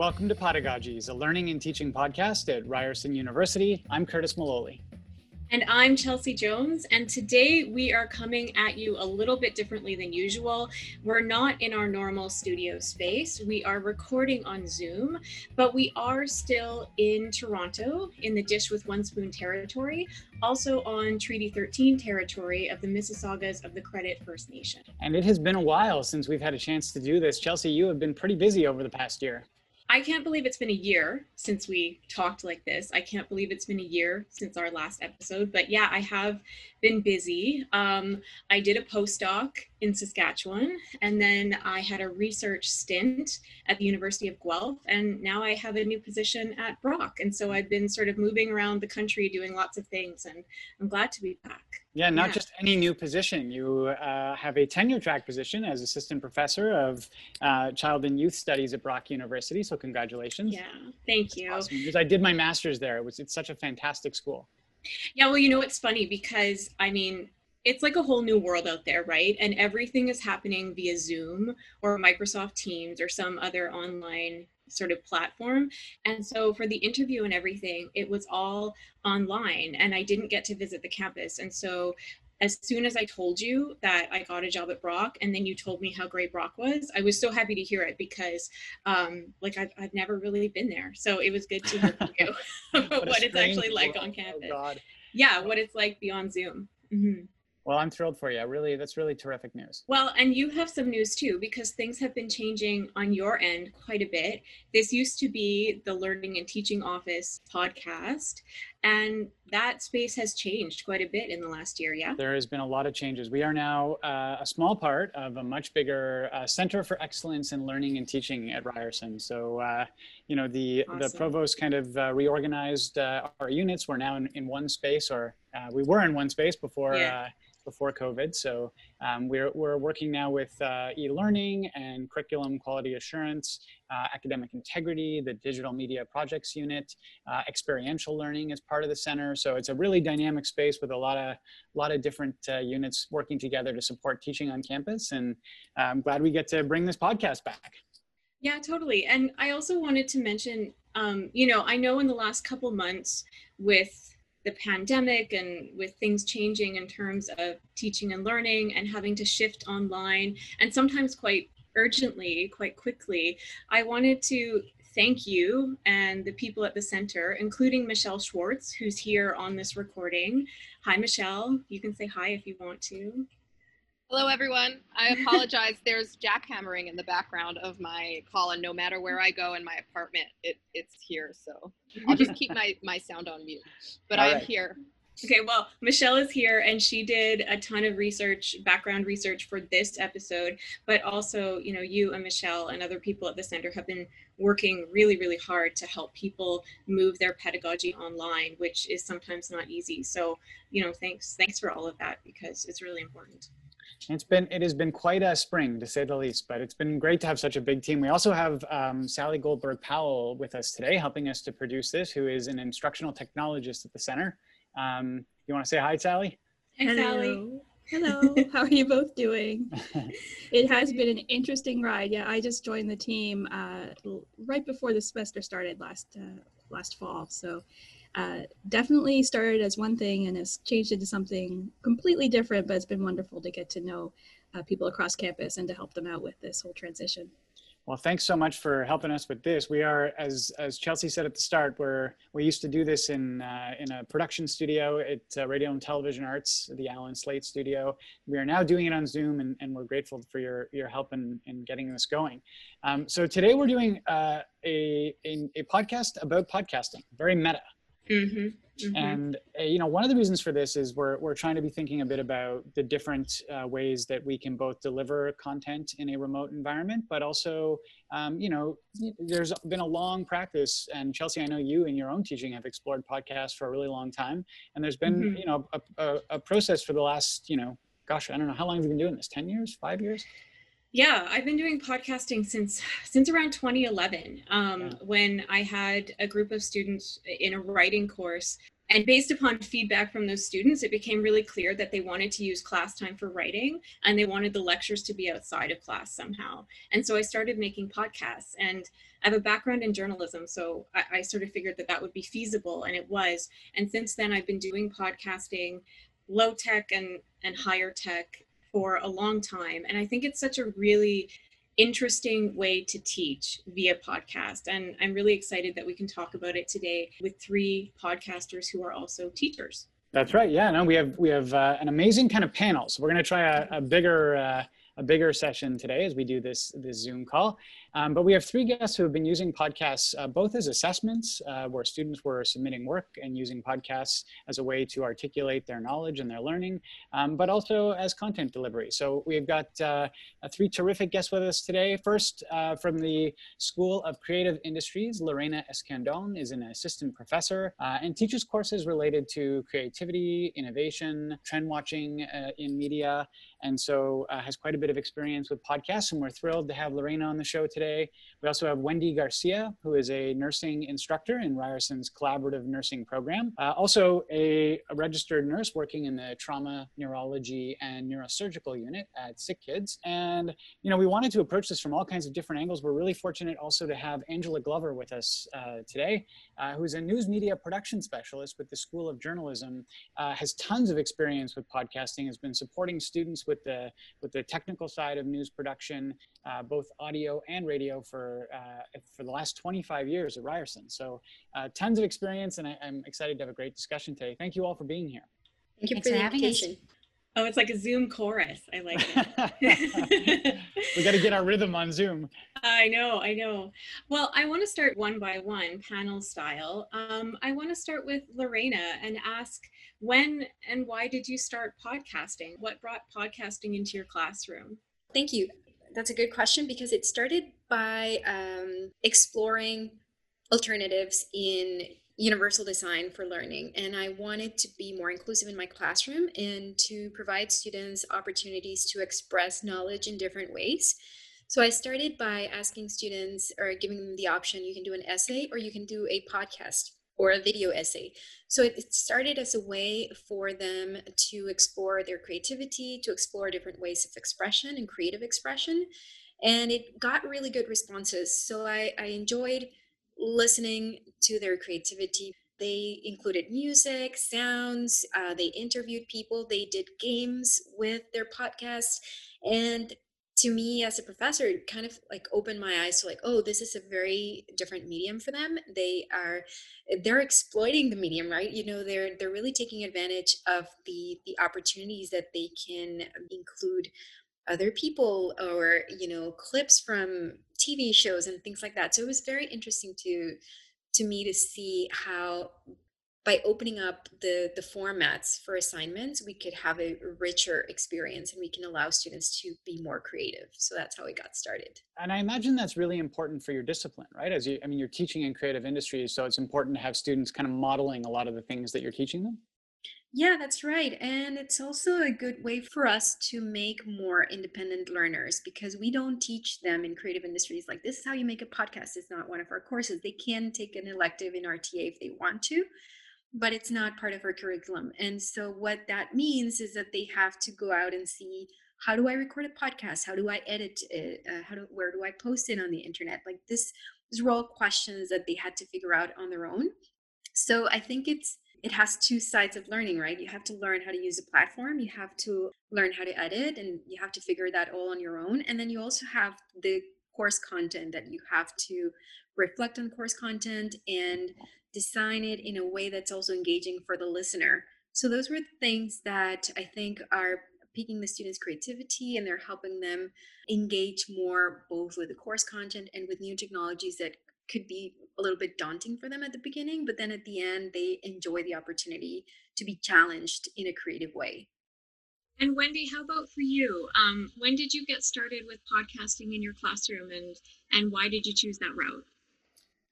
Welcome to Podagogies, a learning and teaching podcast at Ryerson University. I'm Curtis Maloley. And I'm Chelsea Jones. And today we are coming at you a little bit differently than usual. We're not in our normal studio space. We are recording on Zoom, but we are still in Toronto in the Dish with One Spoon territory, also on Treaty 13 territory of the Mississaugas of the Credit First Nation. And it has been a while since we've had a chance to do this. Chelsea, you have been pretty busy over the past year. I can't believe it's been a year since we talked like this. I can't believe it's been a year since our last episode. But yeah, I have been busy. Um, I did a postdoc in Saskatchewan, and then I had a research stint at the University of Guelph, and now I have a new position at Brock. And so I've been sort of moving around the country doing lots of things, and I'm glad to be back. Yeah, not yeah. just any new position. You uh, have a tenure track position as assistant professor of uh, child and youth studies at Brock University. So congratulations. Yeah, thank you. Awesome. Because I did my master's there. It was it's such a fantastic school. Yeah, well, you know, it's funny because I mean, it's like a whole new world out there, right? And everything is happening via Zoom or Microsoft Teams or some other online sort of platform. And so for the interview and everything, it was all online and I didn't get to visit the campus. And so as soon as I told you that I got a job at Brock and then you told me how great Brock was, I was so happy to hear it because um, like I've, I've never really been there. So it was good to hear from you what, what it's actually like on campus. Oh, yeah, what it's like beyond Zoom. Mm-hmm. Well, I'm thrilled for you. Really, that's really terrific news. Well, and you have some news too, because things have been changing on your end quite a bit. This used to be the Learning and Teaching Office podcast, and that space has changed quite a bit in the last year. Yeah. There has been a lot of changes. We are now uh, a small part of a much bigger uh, Center for Excellence in Learning and Teaching at Ryerson. So, uh, you know, the awesome. the provost kind of uh, reorganized uh, our units. We're now in, in one space, or uh, we were in one space before. Yeah before COVID. So um, we're, we're working now with uh, e-learning and curriculum quality assurance, uh, academic integrity, the digital media projects unit, uh, experiential learning as part of the center. So it's a really dynamic space with a lot of, lot of different uh, units working together to support teaching on campus. And uh, I'm glad we get to bring this podcast back. Yeah, totally. And I also wanted to mention, um, you know, I know in the last couple months with the pandemic and with things changing in terms of teaching and learning and having to shift online and sometimes quite urgently, quite quickly, I wanted to thank you and the people at the center, including Michelle Schwartz, who's here on this recording. Hi, Michelle. You can say hi if you want to. Hello, everyone. I apologize. There's jackhammering in the background of my call, and no matter where I go in my apartment, it, it's here. So I'll just keep my, my sound on mute. But All I'm right. here. Okay, well, Michelle is here and she did a ton of research, background research for this episode, but also, you know, you and Michelle and other people at the center have been working really, really hard to help people move their pedagogy online, which is sometimes not easy. So, you know, thanks, thanks for all of that because it's really important. It's been it has been quite a spring to say the least, but it's been great to have such a big team. We also have um, Sally Goldberg Powell with us today, helping us to produce this, who is an instructional technologist at the center. Um, you want to say hi, Sally? Hi, Hello. Sally. Hello, how are you both doing? it has been an interesting ride. Yeah, I just joined the team uh, right before the semester started last uh, last fall, so uh, definitely started as one thing and has changed into something completely different, but it's been wonderful to get to know uh, people across campus and to help them out with this whole transition. Well, thanks so much for helping us with this. We are, as as Chelsea said at the start, we're we used to do this in uh, in a production studio at uh, Radio and Television Arts, the Allan Slaight Studio. We are now doing it on Zoom, and, and we're grateful for your your help in, in getting this going. Um, so today we're doing uh, a, a a podcast about podcasting, very meta. Mm-hmm, mm-hmm. And uh, you know, one of the reasons for this is we're we're trying to be thinking a bit about the different uh, ways that we can both deliver content in a remote environment, but also, um, you know, there's been a long practice. And Chelsea, I know you in your own teaching have explored podcasts for a really long time, and there's been mm-hmm. you know a, a, a process for the last you know, gosh, I don't know how long have you been doing this? Ten years? Five years? Yeah, I've been doing podcasting since since around 2011, um, yeah. when I had a group of students in a writing course, And based upon feedback from those students, it became really clear that they wanted to use class time for writing and they wanted the lectures to be outside of class somehow. And so I started making podcasts and I have a background in journalism. So I, I sort of figured that that would be feasible and it was. And since then I've been doing podcasting, low tech and, and higher tech for a long time. And I think it's such a really interesting way to teach via podcast. And I'm really excited that we can talk about it today with three podcasters who are also teachers. That's right. Yeah, no, we have we have uh, an amazing kind of panel. So we're going to try a, a bigger uh, a bigger session today as we do this this Zoom call. Um, but we have three guests who have been using podcasts uh, both as assessments, uh, where students were submitting work and using podcasts as a way to articulate their knowledge and their learning, um, but also as content delivery. So we've got uh, three terrific guests with us today. First, uh, from the School of Creative Industries, Lorena Escandon is an assistant professor uh, and teaches courses related to creativity, innovation, trend watching uh, in media, and so has quite a bit of experience with podcasts. And we're thrilled to have Lorena on the show today today. We also have Wendy Garcia, who is a nursing instructor in Ryerson's collaborative nursing program. Uh, also a, a, registered nurse working in the trauma, neurology, and neurosurgical unit at SickKids. And, you know, we wanted to approach this from all kinds of different angles. We're really fortunate also to have Angela Glover with us uh, today, uh, who's a news media production specialist with the School of Journalism, uh, has tons of experience with podcasting, has been supporting students with the, with the technical side of news production, uh, both audio and radio for uh, for the last 25 years at Ryerson. So uh, tons of experience, and I, am excited to have a great discussion today. Thank you all for being here. Thank you Thanks for, for having us. Oh, it's like a Zoom chorus. I like it. we got to get our rhythm on Zoom. I know, I know. Well, I want to start one by one, panel style. Um, I want to start with Lorena and ask when and why did you start podcasting? What brought podcasting into your classroom? Thank you that's a good question because it started by um, exploring alternatives in universal design for learning and i wanted to be more inclusive in my classroom and to provide students opportunities to express knowledge in different ways so i started by asking students or giving them the option you can do an essay or you can do a podcast or a video essay. So it started as a way for them to explore their creativity, to explore different ways of expression and creative expression. And it got really good responses. So I, I enjoyed listening to their creativity. They included music, sounds, uh, they interviewed people, they did games with their podcast. And to me as a professor it kind of like opened my eyes to like oh this is a very different medium for them they are they're exploiting the medium right you know they're they're really taking advantage of the the opportunities that they can include other people or you know clips from tv shows and things like that. So it was very interesting to to me to see how by opening up the the formats for assignments we could have a richer experience and we can allow students to be more creative. So that's how we got started. And i imagine that's really important for your discipline right? As you i mean you're teaching in creative industries so it's important to have students kind of modeling a lot of the things that you're teaching them yeah, that's right. And it's also a good way for us to make more independent learners because we don't teach them in creative industries like this is how you make a podcast. It's not one of our courses. They can take an elective in RTA if they want to, but it's not part of our curriculum. And so what that means is that they have to go out and see how do I record a podcast? How do I edit it? Uh, how do where do I post it on the internet? Like this, these were all questions that they had to figure out on their own. So I think it's it has two sides of learning, right? You have to learn how to use a platform, you have to learn how to edit, and you have to figure that all on your own. And then you also have the course content that you have to reflect on course content and design it in a way that's also engaging for the listener. So those were things that I think are piquing the students' creativity and they're helping them engage more both with the course content and with new technologies that could be a little bit daunting for them at the beginning, but then at the end they enjoy the opportunity to be challenged in a creative way. And Wendy, how about for you? Um, when did you get started with podcasting in your classroom, and and why did you choose that route?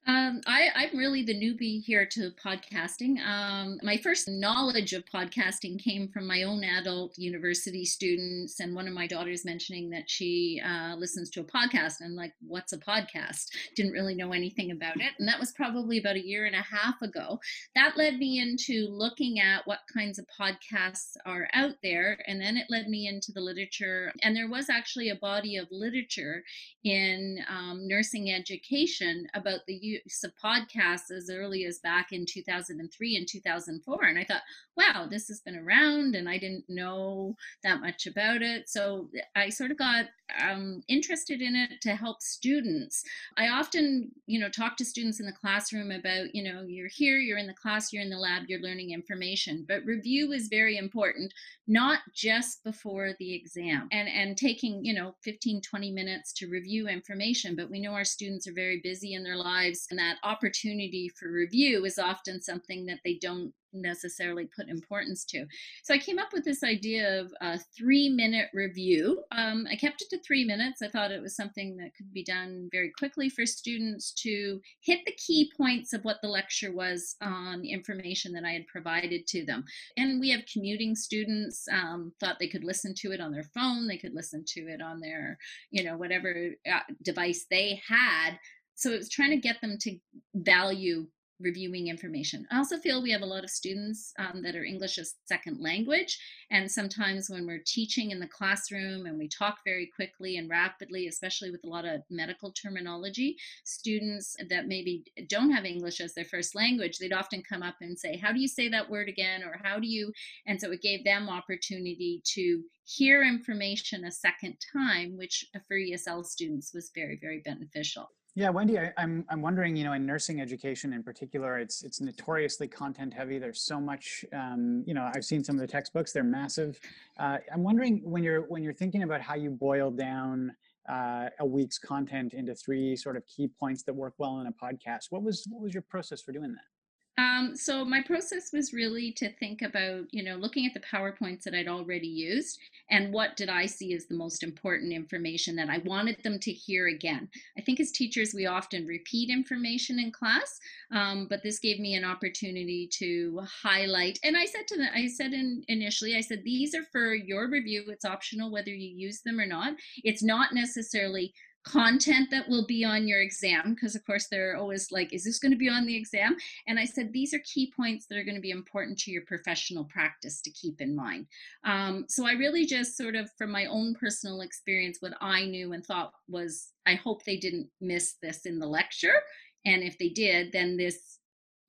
Um, I, I'm really the newbie here to podcasting. Um, my first knowledge of podcasting came from my own adult university students, and one of my daughters mentioning that she uh, listens to a podcast. And like, what's a podcast? Didn't really know anything about it. And that was probably about a year and a half ago. That led me into looking at what kinds of podcasts are out there. And then it led me into the literature. And there was actually a body of literature in um, nursing education about the use of podcasts as early as back in 2003 and 2004. And I thought, wow, this has been around and I didn't know that much about it. So I sort of got um, interested in it to help students. I often, you know, talk to students in the classroom about, you know, you're here, you're in the class, you're in the lab, you're learning information. But review is very important, not just before the exam and, and taking, you know, 15, 20 minutes to review information. But we know our students are very busy in their lives and that opportunity for review is often something that they don't necessarily put importance to. So I came up with this idea of a three minute review. Um, I kept it to three minutes. I thought it was something that could be done very quickly for students to hit the key points of what the lecture was on information that I had provided to them. And we have commuting students, um, thought they could listen to it on their phone, they could listen to it on their, you know, whatever uh, device they had. So it was trying to get them to value reviewing information. I also feel we have a lot of students um, that are English as second language. And sometimes when we're teaching in the classroom and we talk very quickly and rapidly, especially with a lot of medical terminology, students that maybe don't have English as their first language, they'd often come up and say, How do you say that word again? Or how do you? And so it gave them opportunity to hear information a second time, which for ESL students was very, very beneficial. Yeah, Wendy, I, am I'm, I'm wondering, you know, in nursing education in particular, it's it's notoriously content heavy. There's so much, um, you know, I've seen some of the textbooks; they're massive. Uh, I'm wondering when you're when you're thinking about how you boil down uh, a week's content into three sort of key points that work well in a podcast. What was what was your process for doing that? Um, so my process was really to think about, you know, looking at the PowerPoints that I'd already used and what did I see as the most important information that I wanted them to hear again. I think as teachers, we often repeat information in class, um, but this gave me an opportunity to highlight. And I said to them, I said in, initially, I said, these are for your review. It's optional whether you use them or not. It's not necessarily content that will be on your exam because of course they're always like is this going to be on the exam? And i said these are key points that are going to be important to your professional practice to keep in mind. Um, so i really just sort of from my own personal experience what i knew and thought was i hope they didn't miss this in the lecture. And if they did then this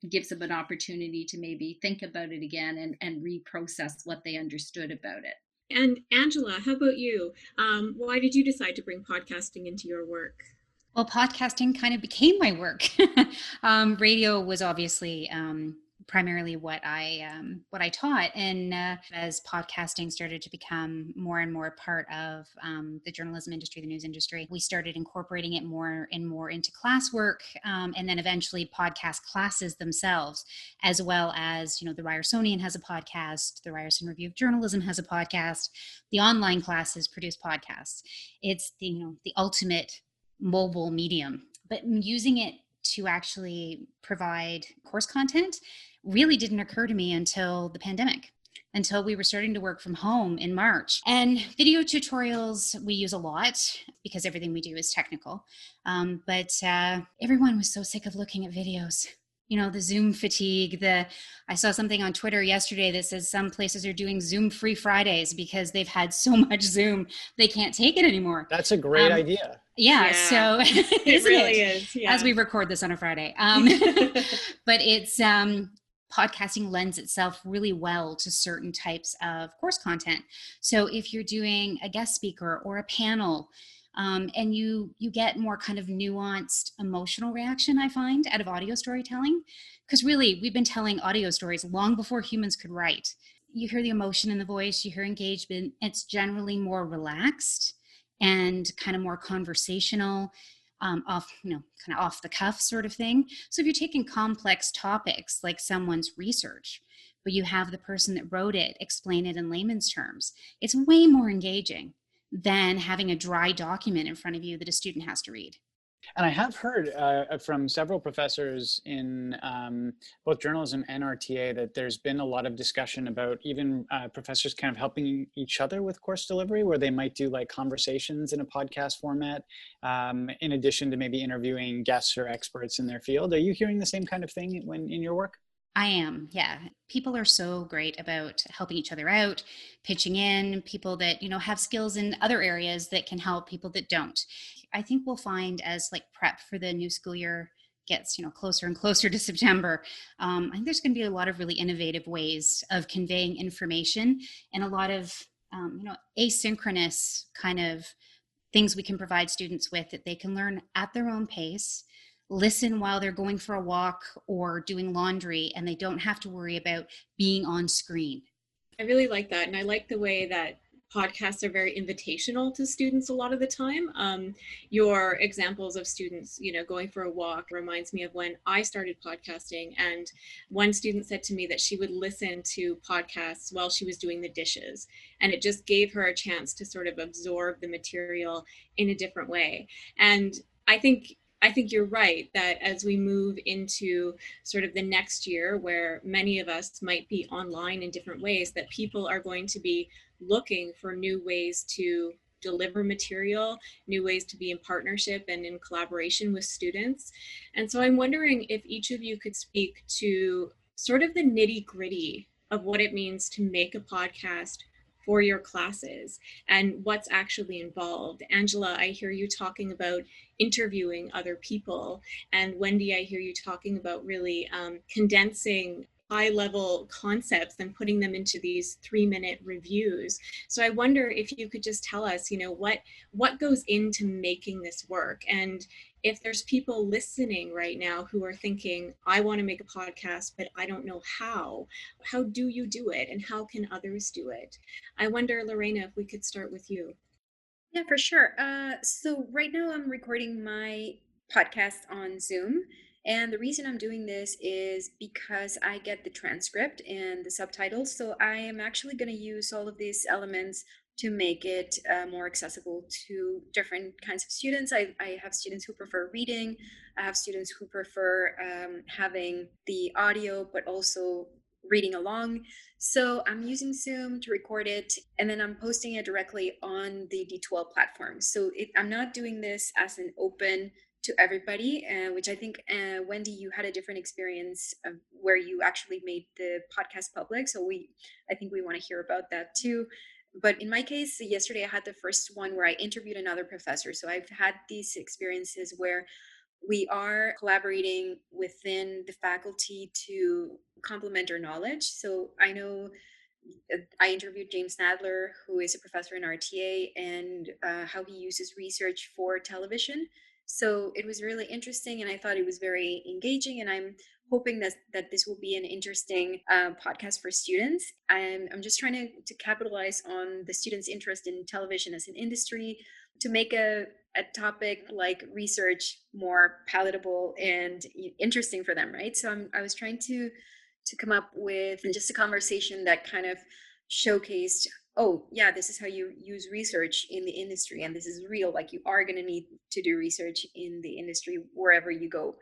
gives them an opportunity to maybe think about it again and, and reprocess what they understood about it and Angela, how about you? Um, why did you decide to bring podcasting into your work? Well, podcasting kind of became my work. um, radio was obviously um, primarily what I um, what I taught. And uh, as podcasting started to become more and more part of um, the journalism industry, the news industry, we started incorporating it more and more into classwork, um, and then eventually podcast classes themselves, as well as you know the Ryersonian has a podcast, the Ryerson Review of Journalism has a podcast, the online classes produce podcasts. It's the you know the ultimate mobile medium, but using it to actually provide course content really didn't occur to me until the pandemic until we were starting to work from home in March. And video tutorials we use a lot because everything we do is technical. Um, but uh, everyone was so sick of looking at videos. You know, the Zoom fatigue. The I saw something on Twitter yesterday that says some places are doing Zoom free Fridays because they've had so much Zoom they can't take it anymore. That's a great um, idea. Yeah, yeah, so it really it? is. Yeah. As we record this on a Friday, um, but it's um, podcasting lends itself really well to certain types of course content. So if you're doing a guest speaker or a panel, um, and you you get more kind of nuanced emotional reaction i find out of audio storytelling because really we've been telling audio stories long before humans could write you hear the emotion in the voice you hear engagement it's generally more relaxed and kind of more conversational um, off, you know, kind of off the cuff sort of thing. So if you're taking complex topics like someone's research, but you have the person that wrote it explain it in layman's terms, it's way more engaging than having a dry document in front of you that a student has to read. And I have heard uh, from several professors in um, both journalism and RTA that there's been a lot of discussion about even uh, professors kind of helping each other with course delivery, where they might do like conversations in a podcast format, um, in addition to maybe interviewing guests or experts in their field. Are you hearing the same kind of thing when in your work? I am, yeah. People are so great about helping each other out, pitching in, people that, you know, have skills in other areas that can help people that don't. I think we'll find as like prep for the new school year gets, you know, closer and closer to September, um, I think there's going to be a lot of really innovative ways of conveying information and a lot of, um, you know, asynchronous kind of things we can provide students with that they can learn at their own pace listen while they're going for a walk or doing laundry and they don't have to worry about being on screen. I really like that. And I like the way that podcasts are very invitational to students a lot of the time. Um, your examples of students, you know, going for a walk reminds me of when I started podcasting. And one student said to me that she would listen to podcasts while she was doing the dishes. And it just gave her a chance to sort of absorb the material in a different way. And I think I think you're right that as we move into sort of the next year where many of us might be online in different ways, that people are going to be looking for new ways to deliver material, new ways to be in partnership and in collaboration with students. And so I'm wondering if each of you could speak to sort of the nitty gritty of what it means to make a podcast for your classes and what's actually involved. Angela, I hear you talking about interviewing other people. And Wendy, I hear you talking about really um, condensing high level concepts and putting them into these three minute reviews so i wonder if you could just tell us you know what what goes into making this work and if there's people listening right now who are thinking i want to make a podcast but i don't know how how do you do it and how can others do it i wonder lorena if we could start with you yeah for sure uh, so right now i'm recording my podcast on zoom and the reason I'm doing this is because I get the transcript and the subtitles. So I am actually going to use all of these elements to make it uh, more accessible to different kinds of students. I, I, have students who prefer reading, I have students who prefer um, having the audio, but also reading along. So I'm using Zoom to record it and then I'm posting it directly on the D2L platform. So it, I'm not doing this as an open to everybody, uh, which I think, uh, Wendy, you had a different experience where you actually made the podcast public. So we, I think we want to hear about that too. But in my case, yesterday I had the first one where I interviewed another professor. So I've had these experiences where we are collaborating within the faculty to complement our knowledge. So I know uh, I interviewed James Nadler, who is a professor in RTA, and uh, how he uses research for television. So it was really interesting, and I thought it was very engaging. And I'm hoping that that this will be an interesting uh, podcast for students. And I'm just trying to to capitalize on the students' interest in television as an industry to make a a topic like research more palatable and interesting for them, right? So I'm, I was trying to to come up with just a conversation that kind of showcased oh yeah this is how you use research in the industry and this is real like you are going to need to do research in the industry wherever you go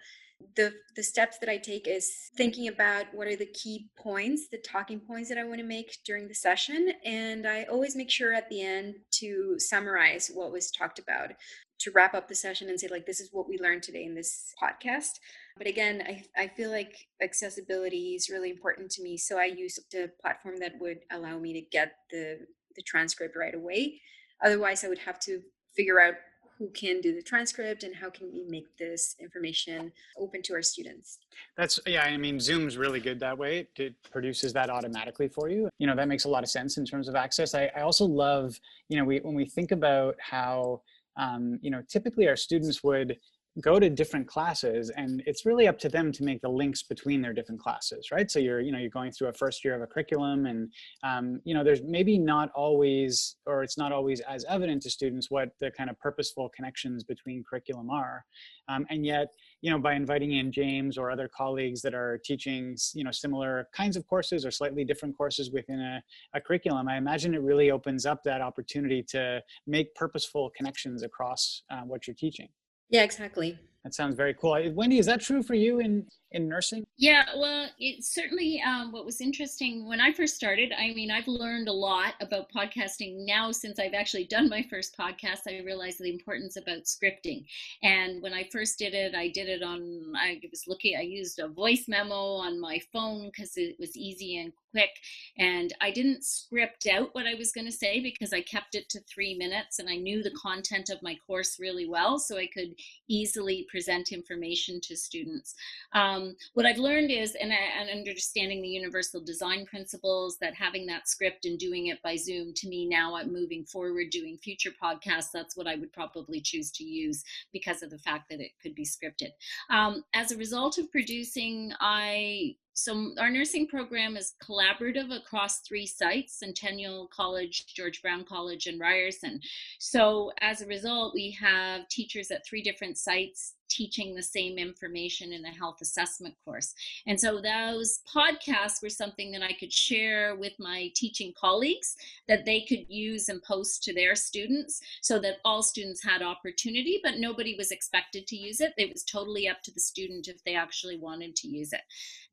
the the steps that i take is thinking about what are the key points the talking points that i want to make during the session and i always make sure at the end to summarize what was talked about to wrap up the session and say like this is what we learned today in this podcast. But again i, I feel like accessibility is really important to me so i use the platform that would allow me to get the the transcript right away. Otherwise i would have to figure out who can do the transcript and how can we make this information open to our students. That's yeah i mean zoom's really good that way. It produces that automatically for you. You know that makes a lot of sense in terms of access. I, I also love you know we when we think about how um, you know, typically our students would go to different classes and it's really up to them to make the links between their different classes right? So you're you know you're going through a first year of a curriculum and um, you know there's maybe not always or it's not always as evident to students what the kind of purposeful connections between curriculum are. Um, and yet you know by inviting in james or other colleagues that are teaching you know similar kinds of courses or slightly different courses within a, a curriculum i imagine it really opens up that opportunity to make purposeful connections across uh, what you're teaching Yeah, exactly. That sounds very cool. Wendy, is that true for you in in nursing? Yeah, well, it certainly um, what was interesting when I first started. I mean, I've learned a lot about podcasting now since I've actually done my first podcast. I realized the importance about scripting. And when I first did it, I did it on, I was looking, I used a voice memo on my phone because it was easy and quick. And I didn't script out what I was going to say because I kept it to three minutes and I knew the content of my course really well. So I could easily present information to students. Um, what I've learned is, and, and understanding the universal design principles, that having that script and doing it by Zoom, to me now, I'm moving forward doing future podcasts. That's what I would probably choose to use because of the fact that it could be scripted. Um, as a result of producing, I so our nursing program is collaborative across three sites centennial college george brown college and ryerson so as a result we have teachers at three different sites teaching the same information in the health assessment course. And so those podcasts were something that I could share with my teaching colleagues that they could use and post to their students so that all students had opportunity, but nobody was expected to use it. It was totally up to the student if they actually wanted to use it.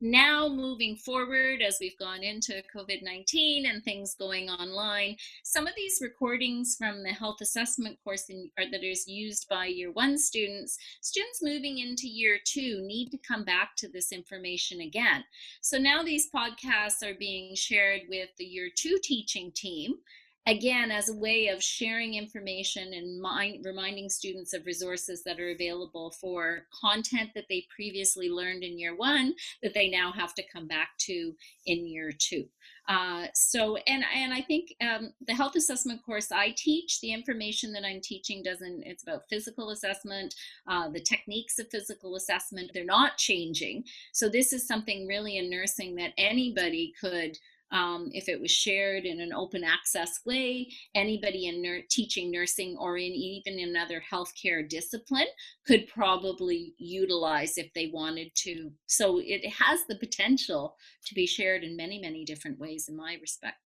Now, moving forward, as we've gone into COVID 19 and things going online, some of these recordings from the health assessment course in, that is used by year one students, students students moving into year two need to come back to this information again. So now these podcasts are being shared with the year two teaching team again as a way of sharing information and mind, reminding students of resources that are available for content that they previously learned in year one that they now have to come back to in year two. Uh, so and and i think um, the health assessment course i teach the information that i'm teaching doesn't it's about physical assessment uh, the techniques of physical assessment they're not changing. So this is something really in nursing that anybody could um, if it was shared in an open access way, anybody in teaching nursing or in even another healthcare discipline could probably utilize if they wanted to. So it has the potential to be shared in many, many different ways, in my respect.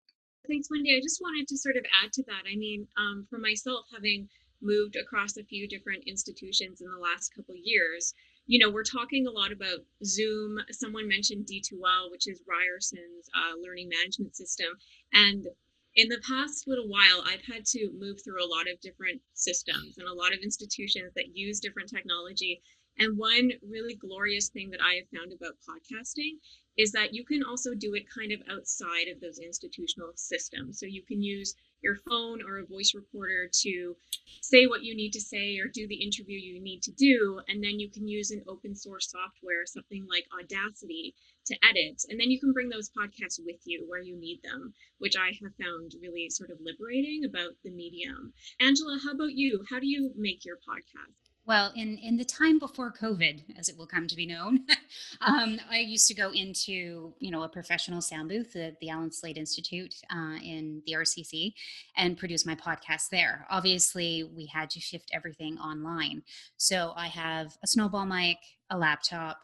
Thanks, Wendy. I just wanted to sort of add to that. I mean, um, for myself, having moved across a few different institutions in the last couple years, you know, we're talking a lot about Zoom. Someone mentioned D2L, which is Ryerson's uh, learning management system. And in the past little while, I've had to move through a lot of different systems and a lot of institutions that use different technology. And one really glorious thing that I have found about podcasting is that you can also do it kind of outside of those institutional systems. So you can use your phone or a voice recorder to say what you need to say or do the interview you need to do. And then you can use an open source software, something like Audacity, to edit. And then you can bring those podcasts with you where you need them, which I have found really sort of liberating about the medium. Angela, how about you? How do you make your podcast? Well, in, in the time before COVID, as it will come to be known, um, I used to go into you know a professional sound booth at the Allan Slaight Institute uh, in the RCC and produce my podcast there. Obviously, we had to shift everything online, so I have a snowball mic, a laptop.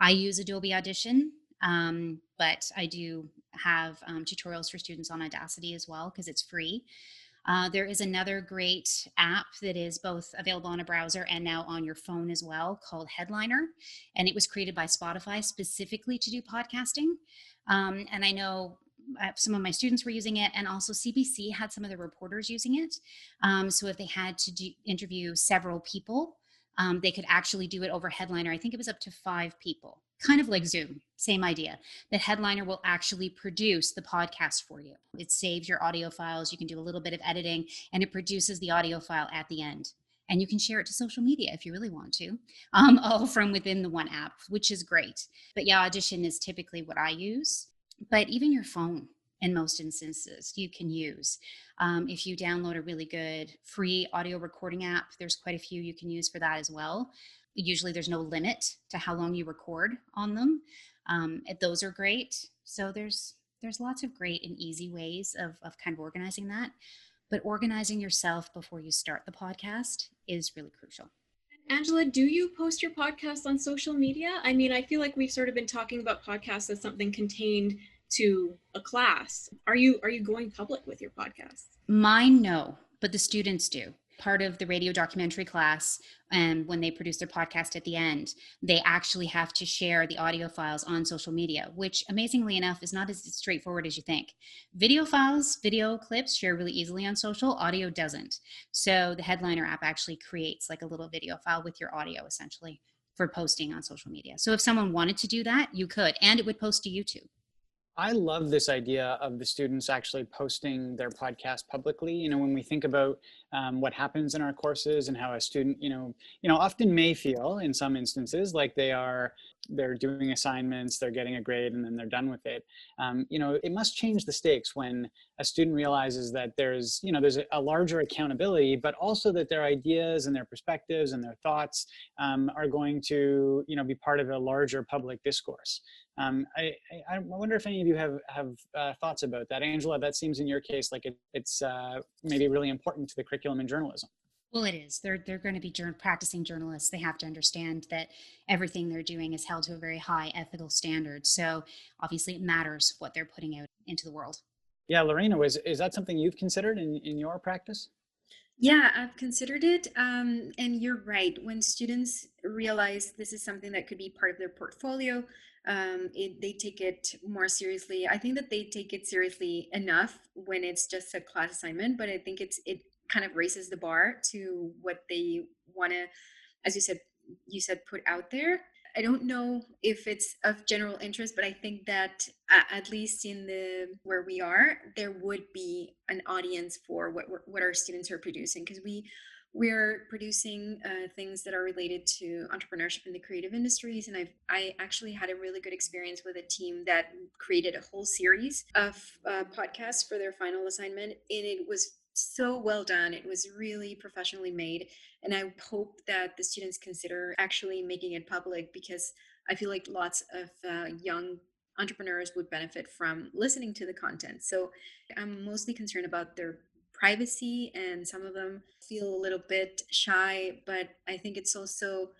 I use Adobe Audition, um, but I do have um, tutorials for students on Audacity as well because it's free. Uh, there is another great app that is both available on a browser and now on your phone as well called Headliner. And it was created by Spotify specifically to do podcasting. Um, and I know uh, some of my students were using it, and also CBC had some of the reporters using it. Um, so if they had to do, interview several people, um, they could actually do it over Headliner. I think it was up to five people kind of like Zoom, same idea. The headliner will actually produce the podcast for you. It saves your audio files. You can do a little bit of editing and it produces the audio file at the end. And you can share it to social media if you really want to, um, all from within the one app, which is great. But yeah, Audition is typically what I use. But even your phone, in most instances, you can use. Um, if you download a really good free audio recording app, there's quite a few you can use for that as well usually there's no limit to how long you record on them. Um, those are great. So there's there's lots of great and easy ways of, of kind of organizing that. But organizing yourself before you start the podcast is really crucial. Angela do you post your podcast on social media? I mean i feel like we've sort of been talking about podcasts as something contained to a class. Are you are you going public with your podcast mine no but the students do part of the radio documentary class and when they produce their podcast at the end they actually have to share the audio files on social media which amazingly enough is not as straightforward as you think. Video files video clips share really easily on social audio doesn't. So the headliner app actually creates like a little video file with your audio essentially for posting on social media. So if someone wanted to do that you could and it would post to youtube I love this idea of the students actually posting their podcast publicly. You know, when we think about um, what happens in our courses and how a student, you know, you know, often may feel in some instances like they are they're doing assignments, they're getting a grade, and then they're done with it. Um, you know, it must change the stakes when a student realizes that there's, you know, there's a, larger accountability, but also that their ideas and their perspectives and their thoughts um, are going to, you know, be part of a larger public discourse. Um, I, I, I, wonder if any of you have have uh, thoughts about that, Angela. That seems in your case like it, it's uh, maybe really important to the curriculum in journalism. Well, it is. They're they're going to be practicing journalists. They have to understand that everything they're doing is held to a very high ethical standard. So obviously, it matters what they're putting out into the world. Yeah, Lorena, is is that something you've considered in in your practice? Yeah, I've considered it. Um, and you're right. When students realize this is something that could be part of their portfolio, um, it, they take it more seriously. I think that they take it seriously enough when it's just a class assignment, but I think it's it kind of raises the bar to what they want to, as you said, you said put out there. I don't know if it's of general interest, but I think that at least in the where we are, there would be an audience for what what our students are producing because we we're producing uh, things that are related to entrepreneurship in the creative industries, and I've I actually had a really good experience with a team that created a whole series of uh, podcasts for their final assignment, and it was so well done. It was really professionally made, and I hope that the students consider actually making it public because I feel like lots of uh, young entrepreneurs would benefit from listening to the content. So I'm mostly concerned about their privacy and some of them feel a little bit shy but i think it's also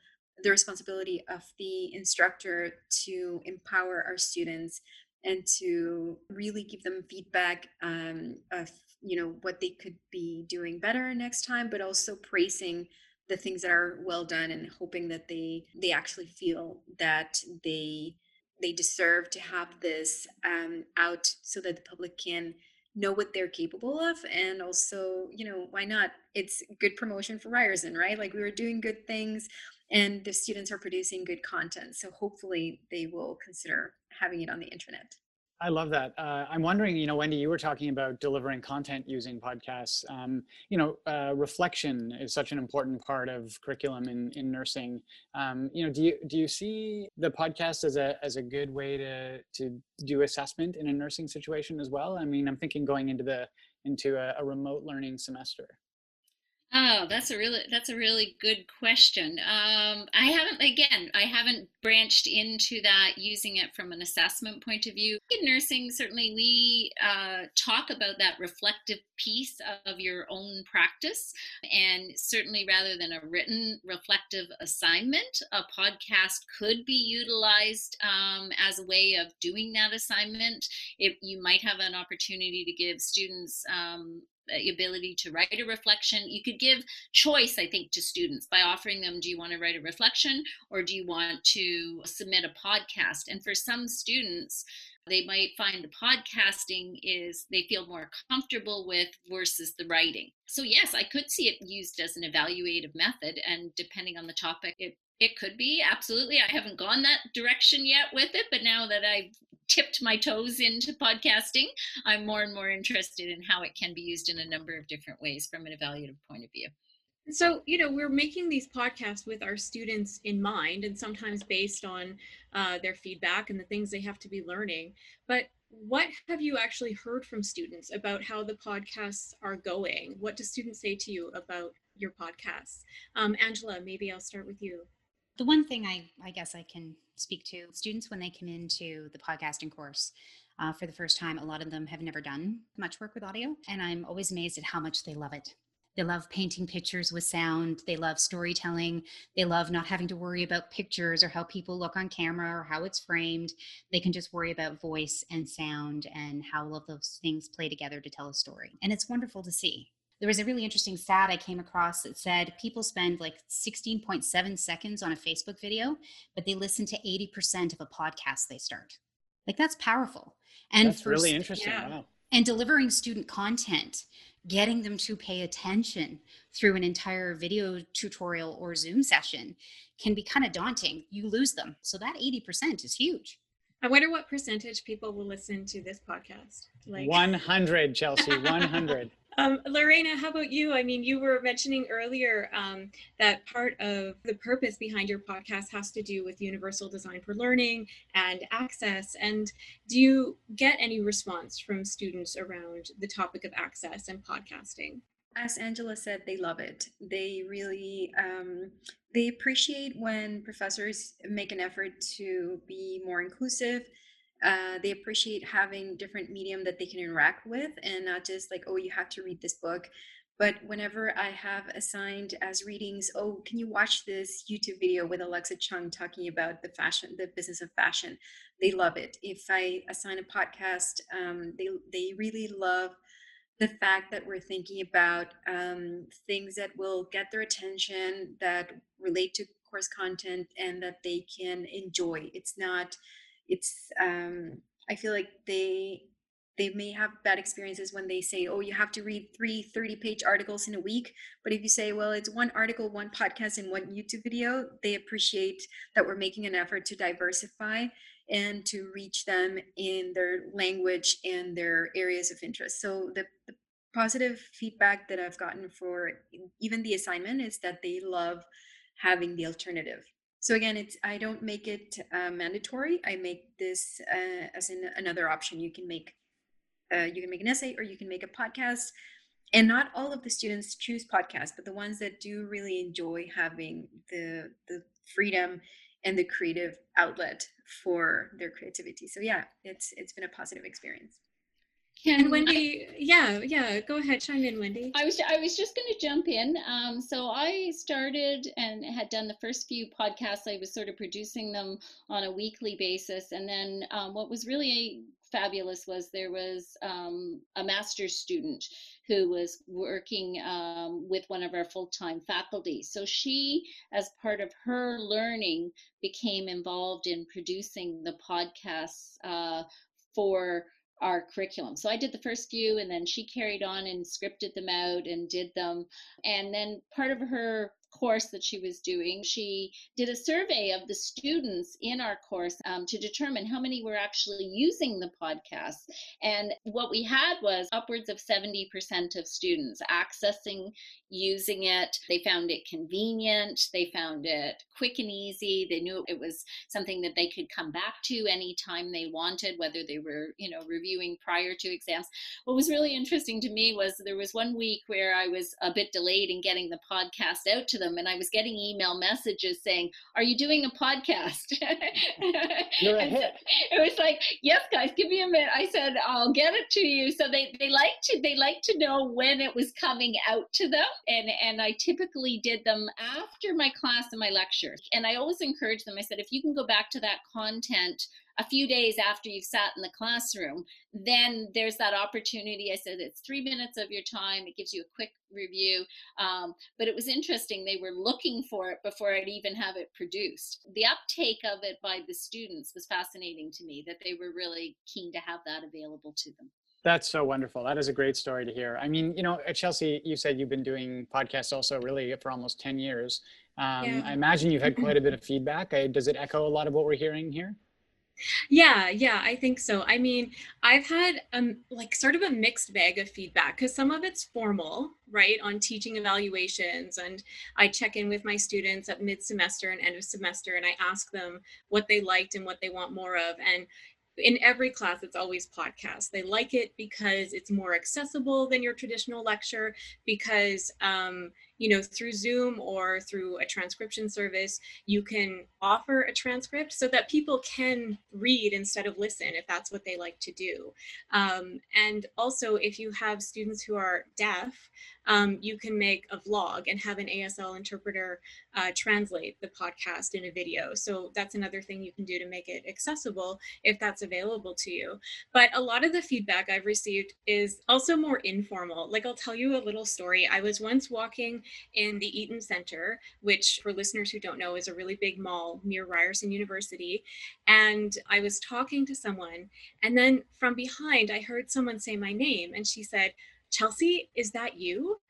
the responsibility of the instructor to empower our students and to really give them feedback um, of you know what they could be doing better next time but also praising the things that are well done and hoping that they they actually feel that they they deserve to have this um, out so that the public can know what they're capable of and also you know why not? It's good promotion for ryerson right? Like we were doing good things and the students are producing good content so hopefully they will consider having it on the internet I love that. Uh, I'm wondering, you know, Wendy, you were talking about delivering content using podcasts. Um, you know, uh, reflection is such an important part of curriculum in, in nursing. Um, you know, do you do you see the podcast as a as a good way to to do assessment in a nursing situation as well? I mean, I'm thinking going into the into a, a remote learning semester. Oh, that's a really that's a really good question. Um, I haven't again I haven't branched into that using it from an assessment point of view. In nursing, certainly we uh, talk about that reflective piece of your own practice, and certainly rather than a written reflective assignment, a podcast could be utilized um, as a way of doing that assignment. If you might have an opportunity to give students um, Uh, ability to write a reflection. You could give choice, I think, to students by offering them do you want to write a reflection or do you want to submit a podcast? And for some students, they might find the podcasting is they feel more comfortable with versus the writing. So, yes, I could see it used as an evaluative method, and depending on the topic, it it could be absolutely. I haven't gone that direction yet with it, but now that I've tipped my toes into podcasting, I'm more and more interested in how it can be used in a number of different ways from an evaluative point of view. So, you know, we're making these podcasts with our students in mind and sometimes based on uh, their feedback and the things they have to be learning. But what have you actually heard from students about how the podcasts are going? What do students say to you about your podcasts? Um, Angela, maybe I'll start with you. The one thing I, I guess I can speak to students when they come into the podcasting course uh, for the first time, a lot of them have never done much work with audio. And I'm always amazed at how much they love it. They love painting pictures with sound. They love storytelling. They love not having to worry about pictures or how people look on camera or how it's framed. They can just worry about voice and sound and how all of those things play together to tell a story. And it's wonderful to see there was a really interesting stat I came across that said people spend like 16.7 seconds on a Facebook video, but they listen to 80% of a podcast they start. Like that's powerful. And that's really interesting. Yeah. Wow. And delivering student content, getting them to pay attention through an entire video tutorial or Zoom session can be kind of daunting. You lose them. So that 80% is huge. I wonder what percentage people will listen to this podcast. Like 100, Chelsea, 100. um, Lorena, how about you? I mean, you were mentioning earlier um, that part of the purpose behind your podcast has to do with universal design for learning and access. And do you get any response from students around the topic of access and podcasting? as Angela said, they love it. They really um, they appreciate when professors make an effort to be more inclusive. Uh, they appreciate having different medium that they can interact with, and not just like, oh, you have to read this book. But whenever I have assigned as readings, oh, can you watch this YouTube video with Alexa Chung talking about the fashion, the business of fashion? They love it. If I assign a podcast, um, they they really love the fact that we're thinking about um, things that will get their attention, that relate to course content, and that they can enjoy. It's not, it's, um, I feel like they, they may have bad experiences when they say, oh, you have to read three 30 page articles in a week. But if you say, well, it's one article, one podcast, and one YouTube video, they appreciate that we're making an effort to diversify and to reach them in their language and their areas of interest. So the, the, positive feedback that I've gotten for even the assignment is that they love having the alternative. So again, it's I don't make it uh, mandatory. I make this uh, as in another option. You can make uh, you can make an essay or you can make a podcast. And not all of the students choose podcasts, but the ones that do really enjoy having the the freedom and the creative outlet for their creativity. So yeah, it's it's been a positive experience. And Wendy, I, yeah, yeah, go ahead, chime in, Wendy. I was I was just going to jump in. Um, so I started and had done the first few podcasts. I was sort of producing them on a weekly basis, and then um, what was really fabulous was there was um, a master's student who was working um, with one of our full-time faculty. So she, as part of her learning, became involved in producing the podcasts uh, for our curriculum. So I did the first few and then she carried on and scripted them out and did them. And then part of her course that she was doing, she did a survey of the students in our course um, to determine how many were actually using the podcast. And what we had was upwards of 70% of students accessing, using it. They found it convenient, they found it quick and easy. They knew it was something that they could come back to anytime they wanted, whether they were, you know, reviewing prior to exams. What was really interesting to me was there was one week where I was a bit delayed in getting the podcast out to them and I was getting email messages saying, "Are you doing a podcast?" You're a hit. it was like, "Yes, guys, give me a minute." I said, "I'll get it to you." So they they like to they like to know when it was coming out to them, and and I typically did them after my class and my lecture. And I always encourage them. I said, if you can go back to that content a few days after you've sat in the classroom, then there's that opportunity. I said it's three minutes of your time. It gives you a quick review. Um, but it was interesting. They were looking for it before I'd even have it produced. The uptake of it by the students was fascinating to me that they were really keen to have that available to them. That's so wonderful. That is a great story to hear. I mean, you know, at Chelsea, you said you've been doing podcasts also really for almost 10 years. Um, yeah. I imagine you've had quite a bit of feedback. I, does it echo a lot of what we're hearing here? Yeah, yeah, I think so. I mean, I've had um like sort of a mixed bag of feedback because some of it's formal, right, on teaching evaluations, and I check in with my students at mid semester and end of semester, and I ask them what they liked and what they want more of, and in every class it's always podcast they like it because it's more accessible than your traditional lecture because um, you know, through Zoom or through a transcription service, you can offer a transcript so that people can read instead of listen if that's what they like to do. Um, and also, if you have students who are deaf, um, you can make a vlog and have an ASL interpreter uh, translate the podcast in a video. So that's another thing you can do to make it accessible if that's available to you. But a lot of the feedback I've received is also more informal. Like I'll tell you a little story. I was once walking in the Eaton Center, which for listeners who don't know is a really big mall near Ryerson University. And I was talking to someone, and then from behind, I heard someone say my name, and she said, Chelsea, is that you?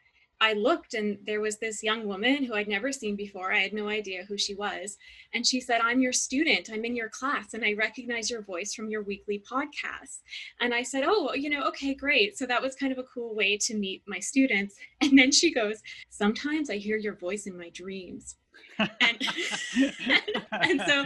I looked and there was this young woman who I'd never seen before. I had no idea who she was. And she said, I'm your student. I'm in your class and I recognize your voice from your weekly podcast. And I said, Oh, you know, okay, great. So that was kind of a cool way to meet my students. And then she goes, Sometimes I hear your voice in my dreams and, and so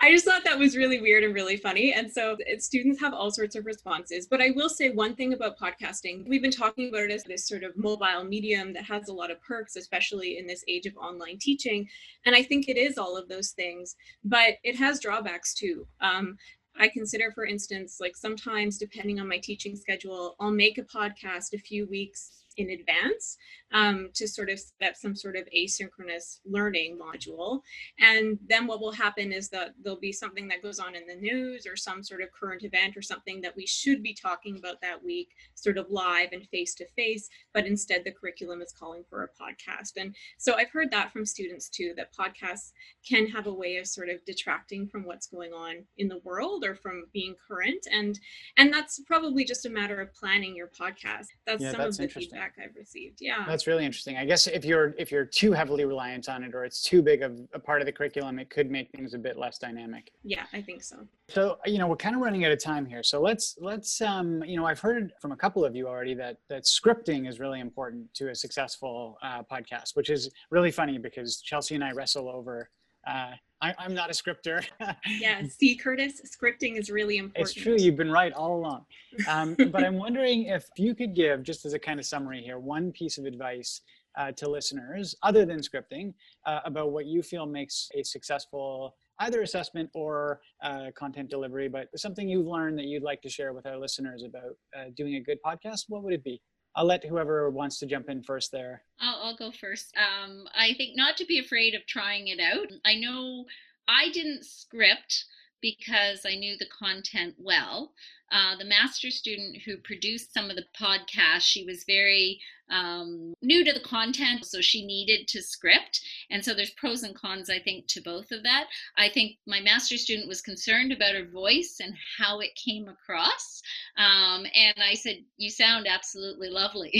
I just thought that was really weird and really funny. And so students have all sorts of responses. But I will say one thing about podcasting we've been talking about it as this sort of mobile medium that has a lot of perks, especially in this age of online teaching. And I think it is all of those things, but it has drawbacks too. Um, I consider, for instance, like sometimes depending on my teaching schedule, I'll make a podcast a few weeks in advance um, to sort of set up some sort of asynchronous learning module. And then what will happen is that there'll be something that goes on in the news or some sort of current event or something that we should be talking about that week, sort of live and face to face, but instead the curriculum is calling for a podcast. And so I've heard that from students too, that podcasts can have a way of sort of detracting from what's going on in the world or from being current. And and that's probably just a matter of planning your podcast. That's yeah, some that's of the feedback I've received. Yeah. That's really interesting. I guess if you're if you're too heavily reliant on it or it's too big of a part of the curriculum, it could make things a bit less dynamic. Yeah, I think so. So you know we're kind of running out of time here. So let's let's um, you know I've heard from a couple of you already that that scripting is really important to a successful uh, podcast, which is really funny because Chelsea and I wrestle over uh, I, am not a scripter. yeah, see, Curtis, scripting is really important. It's true. You've been right all along. Um, but I'm wondering if you could give, just as a kind of summary here, one piece of advice uh, to listeners, other than scripting, uh, about what you feel makes a successful either assessment or uh, content delivery, but something you've learned that you'd like to share with our listeners about uh, doing a good podcast. What would it be? I'll let whoever wants to jump in first there. I'll, I'll go first. Um, I think not to be afraid of trying it out. I know I didn't script because I knew the content well. Uh, the master student who produced some of the podcasts, she was very um, new to the content, so she needed to script. And so there's pros and cons, I think, to both of that. I think my master student was concerned about her voice and how it came across. Um, and I said, You sound absolutely lovely.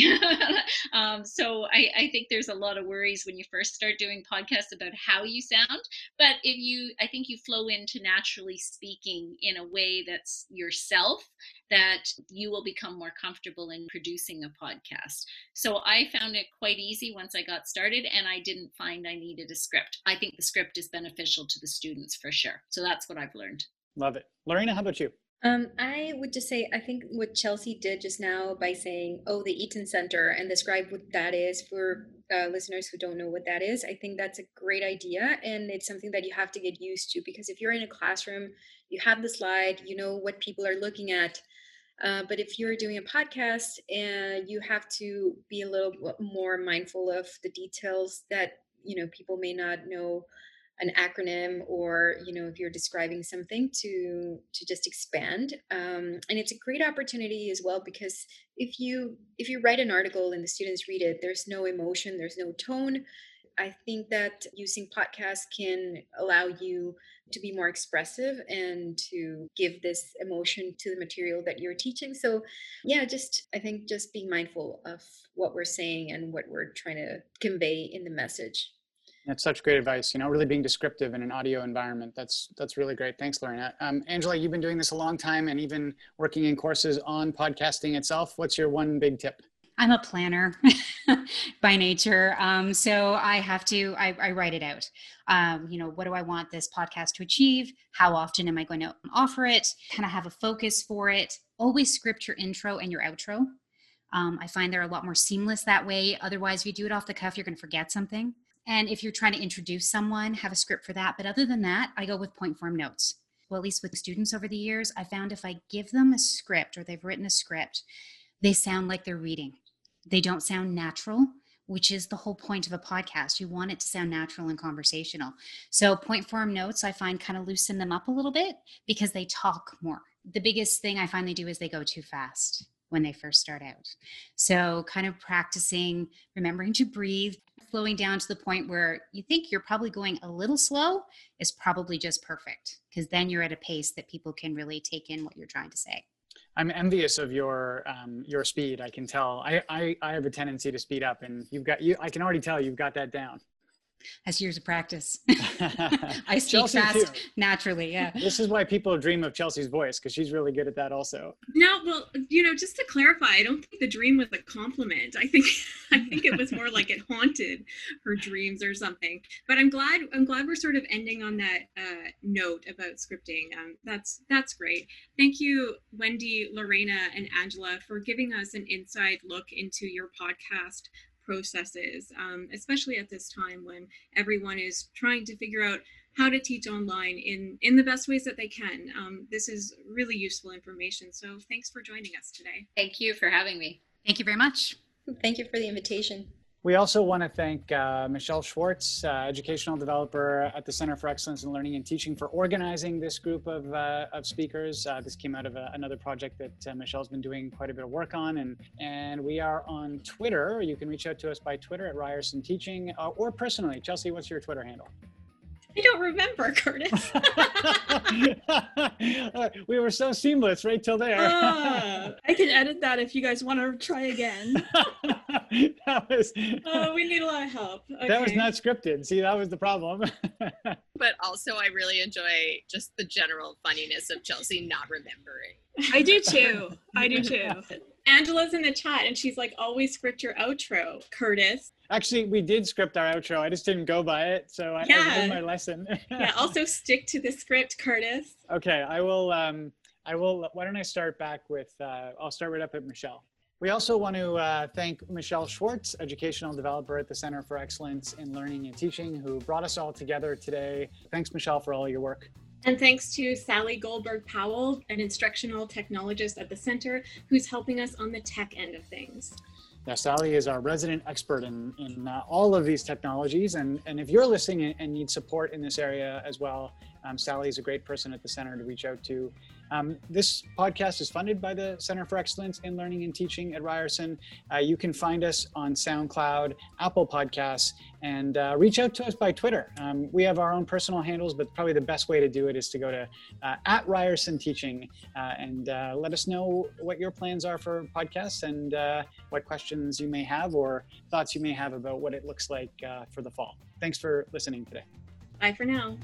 um, so I, I think there's a lot of worries when you first start doing podcasts about how you sound. But if you, I think you flow into naturally speaking in a way that's yourself that you will become more comfortable in producing a podcast. So I found it quite easy once I got started, and I didn't find I needed a script. I think the script is beneficial to the students for sure. So that's what I've learned. Love it. Lorena, how about you? Um, I would just say, I think what Chelsea did just now by saying, oh, the Eaton Center, and describe what that is for uh, listeners who don't know what that is, I think that's a great idea. And it's something that you have to get used to because if you're in a classroom, you have the slide, you know what people are looking at. Uh, but if you're doing a podcast uh, you have to be a little more mindful of the details that you know people may not know an acronym or you know if you're describing something to to just expand um, and it's a great opportunity as well because if you if you write an article and the students read it there's no emotion there's no tone i think that using podcasts can allow you to be more expressive and to give this emotion to the material that you're teaching. So, yeah, just I think just being mindful of what we're saying and what we're trying to convey in the message. That's such great advice. You know, really being descriptive in an audio environment. That's that's really great. Thanks, Lorena. Um, Angela, you've been doing this a long time and even working in courses on podcasting itself. What's your one big tip? I'm a planner by nature. Um, so I have to, I, I write it out. Um, you know, what do I want this podcast to achieve? How often am I going to offer it? Kind of have a focus for it. Always script your intro and your outro. Um, I find they're a lot more seamless that way. Otherwise, if you do it off the cuff, you're going to forget something. And if you're trying to introduce someone, have a script for that. But other than that, I go with point form notes. Well, at least with students over the years, I found if I give them a script or they've written a script, they sound like they're reading. They don't sound natural, which is the whole point of a podcast. You want it to sound natural and conversational. So, point form notes, I find kind of loosen them up a little bit because they talk more. The biggest thing I find they do is they go too fast when they first start out. So, kind of practicing, remembering to breathe, slowing down to the point where you think you're probably going a little slow is probably just perfect because then you're at a pace that people can really take in what you're trying to say. I'm envious of your um, your speed. I can tell. I, I I have a tendency to speed up, and you've got you. I can already tell you've got that down. That's years of practice. I speak Chelsea fast too. naturally. Yeah. This is why people dream of Chelsea's voice because she's really good at that also. No, well, you know, just to clarify, I don't think the dream was a compliment. I think I think it was more like it haunted her dreams or something. But I'm glad I'm glad we're sort of ending on that uh, note about scripting. Um, that's that's great. Thank you, Wendy, Lorena, and Angela, for giving us an inside look into your podcast processes, um, especially at this time when everyone is trying to figure out how to teach online in in the best ways that they can. Um, this is really useful information. So thanks for joining us today. Thank you for having me. Thank you very much. Thank you for the invitation. We also want to thank uh, Michelle Schwartz, uh, educational developer at the Center for Excellence in Learning and Teaching, for organizing this group of, uh, of speakers. Uh, this came out of a, another project that uh, Michelle's been doing quite a bit of work on. And, and we are on Twitter. You can reach out to us by Twitter at Ryerson Teaching uh, or personally. Chelsea, what's your Twitter handle? I don't remember, Curtis. we were so seamless right till there. Ah, I can edit that if you guys want to try again. that was oh, we need a lot of help. that was not scripted. See, that was the problem. But also, I really enjoy just the general funniness of Chelsea not remembering. I do too. I do too. Angela's in the chat and she's like, always script your outro, Curtis. Actually, we did script our outro. I just didn't go by it, so I, I learned my lesson. Yeah, also stick to the script, Curtis. okay, I will. Um, I will. Why don't I start back with? Uh, I'll start right up at Michelle. We also want to uh, thank Michelle Schwartz, educational developer at the Center for Excellence in Learning and Teaching, who brought us all together today. Thanks, Michelle, for all your work. And thanks to Sally Goldberg Powell, an instructional technologist at the center, who's helping us on the tech end of things. Now, Sally is our resident expert in, in uh, all of these technologies. And, and if you're listening and- and need support in this area as well, um, Sally is a great person at the center to reach out to. Um, this podcast is funded by the Center for Excellence in Learning and Teaching at Ryerson. Uh, you can find us on SoundCloud, Apple Podcasts, and uh, reach out to us by Twitter. Um, we have our own personal handles, but probably the best way to do it is to go to uh, at Ryerson Teaching uh, and uh, let us know what your plans are for podcasts and uh, what questions you may have or thoughts you may have about what it looks like for the fall. Thanks for listening today. Bye for now.